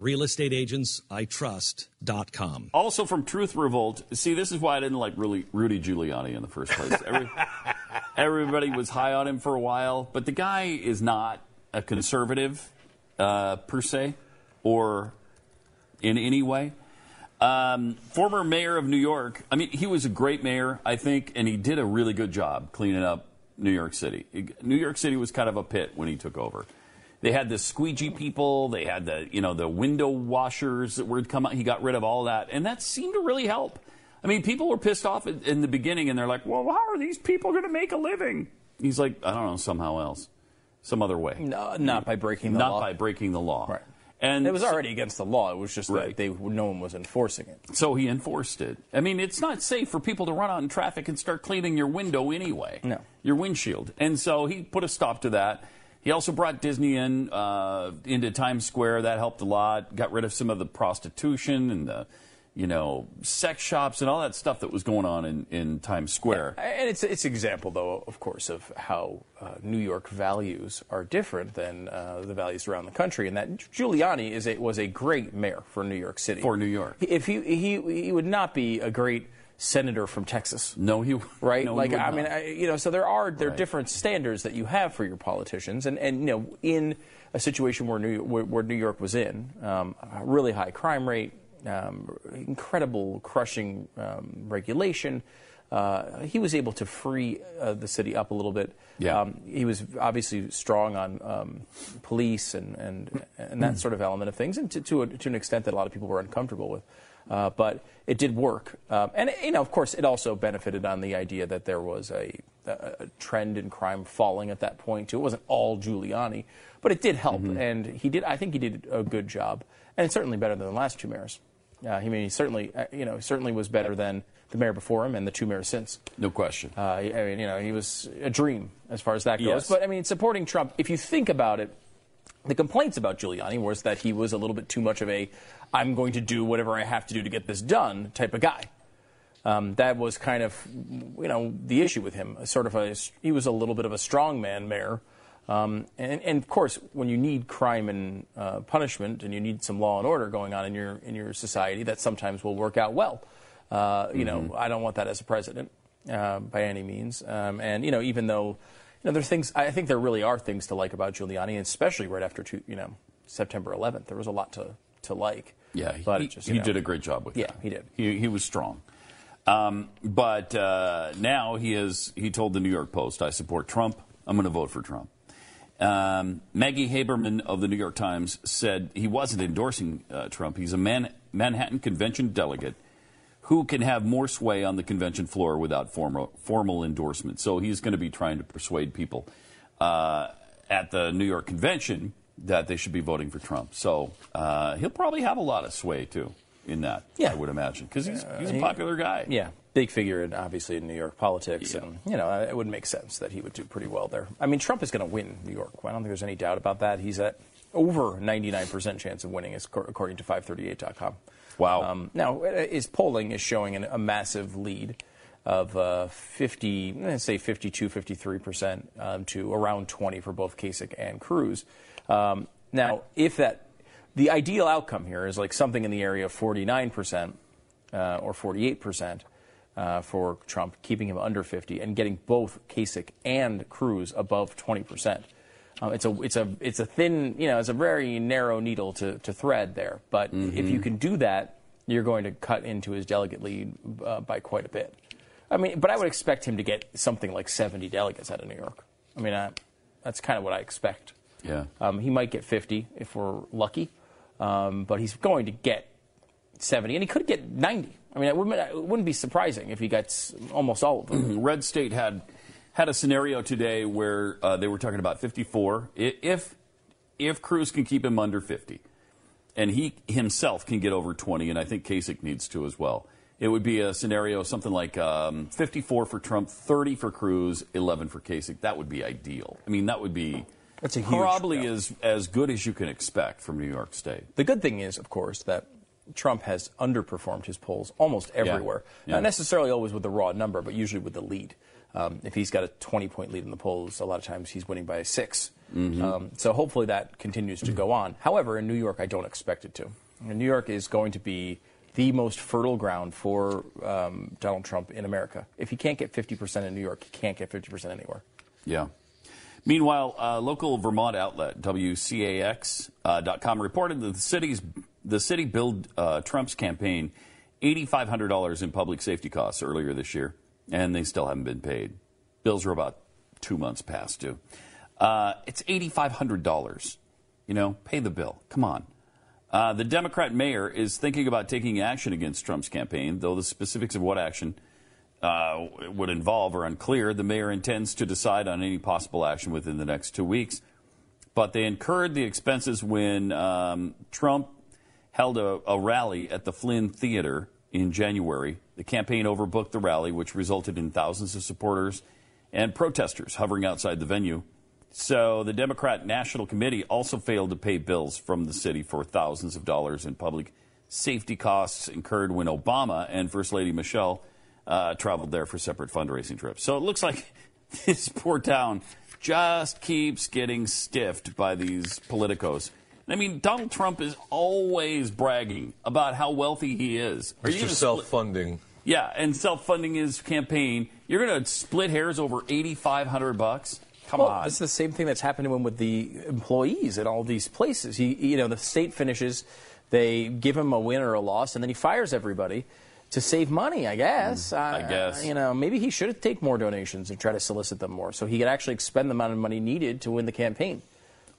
RealestateAgentsITrust.com. Also from Truth Revolt. See, this is why I didn't like really Rudy Giuliani in the first place. Every, everybody was high on him for a while, but the guy is not a conservative uh, per se or in any way. Um, former mayor of New York. I mean, he was a great mayor, I think, and he did a really good job cleaning up New York City. New York City was kind of a pit when he took over. They had the squeegee people. They had the you know the window washers that would come out. He got rid of all that, and that seemed to really help. I mean, people were pissed off in, in the beginning, and they're like, "Well, how are these people going to make a living?" He's like, "I don't know, somehow else, some other way." No, not by breaking the law. not law. by breaking the law. Right. And it was already against the law. It was just Right. that they no one was enforcing it. So he enforced it. I mean, it's not safe for people to run out in traffic and start cleaning your window anyway. No. Your windshield. And so he put a stop to that. He also brought Disney in uh, into Times Square. That helped a lot. Got rid of some of the prostitution and the, you know, sex shops and all that stuff that was going on in, in Times Square. And it's it's an example, though, of course, of how uh, New York values are different than uh, the values around the country. And that Giuliani is a, was a great mayor for New York City. For New York. if he he he would not be a great senator from Texas. No, he right? no, he like would I mean. I, you know, so there are there are Right. different standards that you have for your politicians, and and you know, in a situation where New where, where New York was in, um, a really high crime rate, um, incredible crushing um, regulation. Uh, he was able to free uh, the city up a little bit. Yeah. Um, he was obviously strong on um, police and, and and that sort of element of things, and to to, a, to an extent that a lot of people were uncomfortable with. Uh, but it did work, um, and you know, of course, it also benefited on the idea that there was a, a, a trend in crime falling at that point too. It wasn't all Giuliani, but it did help, and he did. I think he did a good job, and it's certainly better than the last two mayors. Uh, I mean, he certainly, uh, you know, certainly was better than the mayor before him and the two mayors since. no question. Uh, I mean, you know, he was a dream as far as that goes. Yes. But I mean, supporting Trump, if you think about it, the complaints about Giuliani was that he was a little bit too much of a I'm going to do whatever I have to do to get this done type of guy. Um, that was kind of, you know, the issue with him. Sort of a, he was a little bit of a strongman mayor. Um, and, and of course, when you need crime and uh, punishment, and you need some law and order going on in your in your society, that sometimes will work out well. Uh, you know, I don't want that as a president uh, by any means. Um, and you know, even though know, there's things. I think there really are things to like about Giuliani, and especially right after two, you know September 11th. There was a lot to to like. Yeah, he, but he, just, he know, did a great job with it. Yeah, that. he did. He, he was strong. Um, but uh, now he is. He told the New York Post, "I support Trump. I'm going to vote for Trump." Um, Maggie Haberman of the New York Times said he wasn't endorsing uh, Trump. He's a Man- Manhattan Convention delegate who can have more sway on the convention floor without formal, formal endorsement. So he's going to be trying to persuade people uh, at the New York Convention that they should be voting for Trump. So uh, he'll probably have a lot of sway too in that. Yeah. I would imagine because he's, he's a popular guy. Yeah, big figure, in, obviously in New York politics, Yeah. and you know it would make sense that he would do pretty well there. I mean, Trump is going to win New York. I don't think there's any doubt about that. He's at over 99% chance of winning, according to 538.com. Wow. Um, now, uh, his polling is showing an, a massive lead of uh, 50, let's say 52, 53% um, to around 20 for both Kasich and Cruz. Um, now, if that, the ideal outcome here is like something in the area of 49% uh, or 48% uh, for Trump, keeping him under 50 and getting both Kasich and Cruz above 20%. Um, it's a it's a it's a thin you know it's a very narrow needle to, to thread there. But if you can do that, you're going to cut into his delegate lead uh, by quite a bit. I mean, but I would expect him to get something like 70 delegates out of New York. I mean, I, that's kind of what I expect. Yeah. Um, he might get 50 if we're lucky, um, but he's going to get 70, and he could get 90. I mean, it wouldn't, it wouldn't be surprising if he gets almost all of them. Red State had had a scenario today where uh, they were talking about 54. If if Cruz can keep him under 50, and he himself can get over 20, and I think Kasich needs to as well. It would be a scenario something like um, 54 for Trump, 30 for Cruz, 11 for Kasich. That would be ideal. I mean, that would be That's a huge probably yeah. as as good as you can expect from New York State. The good thing is, of course, that Trump has underperformed his polls almost everywhere. Yeah. Not necessarily always with the raw number, but usually with the lead. Um, if he's got a 20 point lead in the polls, a lot of times he's winning by a 6 Mm-hmm. Um, so hopefully that continues to go on. However, in New York, I don't expect it to. And New York is going to be the most fertile ground for um, Donald Trump in America. If he can't get 50% in New York, he can't get 50% anywhere. Yeah. Meanwhile, uh, local Vermont outlet WCAX.com uh, reported that the city's the city billed uh, Trump's campaign $8,500 in public safety costs earlier this year, and they still haven't been paid. Bills are about two months past due. Uh, it's $8,500. You know, pay the bill. Come on. Uh, the Democrat mayor is thinking about taking action against Trump's campaign, though the specifics of what action uh, would involve are unclear. The mayor intends to decide on any possible action within the next two weeks. But they incurred the expenses when um, Trump held a, a rally at the Flynn Theater in January. The campaign overbooked the rally, which resulted in thousands of supporters and protesters hovering outside the venue. So the Democrat National Committee also failed to pay bills from the city for thousands of dollars in public safety costs incurred when Obama and First Lady Michelle uh, traveled there for separate fundraising trips. So it looks like this poor town just keeps getting stiffed by these politicos. I mean, Donald Trump is always bragging about how wealthy he is. Are you Mr. Self-funding. yeah, and self-funding his campaign. You're going to split hairs over 8500 bucks? Come well, on. It's the same thing that's happened to him with the employees at all these places. He, you know, the state finishes, they give him a win or a loss, and then he fires everybody to save money. I guess. Mm, I uh, guess. You know, maybe he should take more donations and try to solicit them more, so he could actually expend the amount of money needed to win the campaign.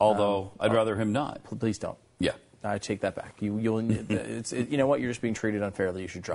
Although um, I'd rather him not. Please don't. Yeah. I take that back. You, you'll. it's, it, you know what? You're just being treated unfairly. You should drop.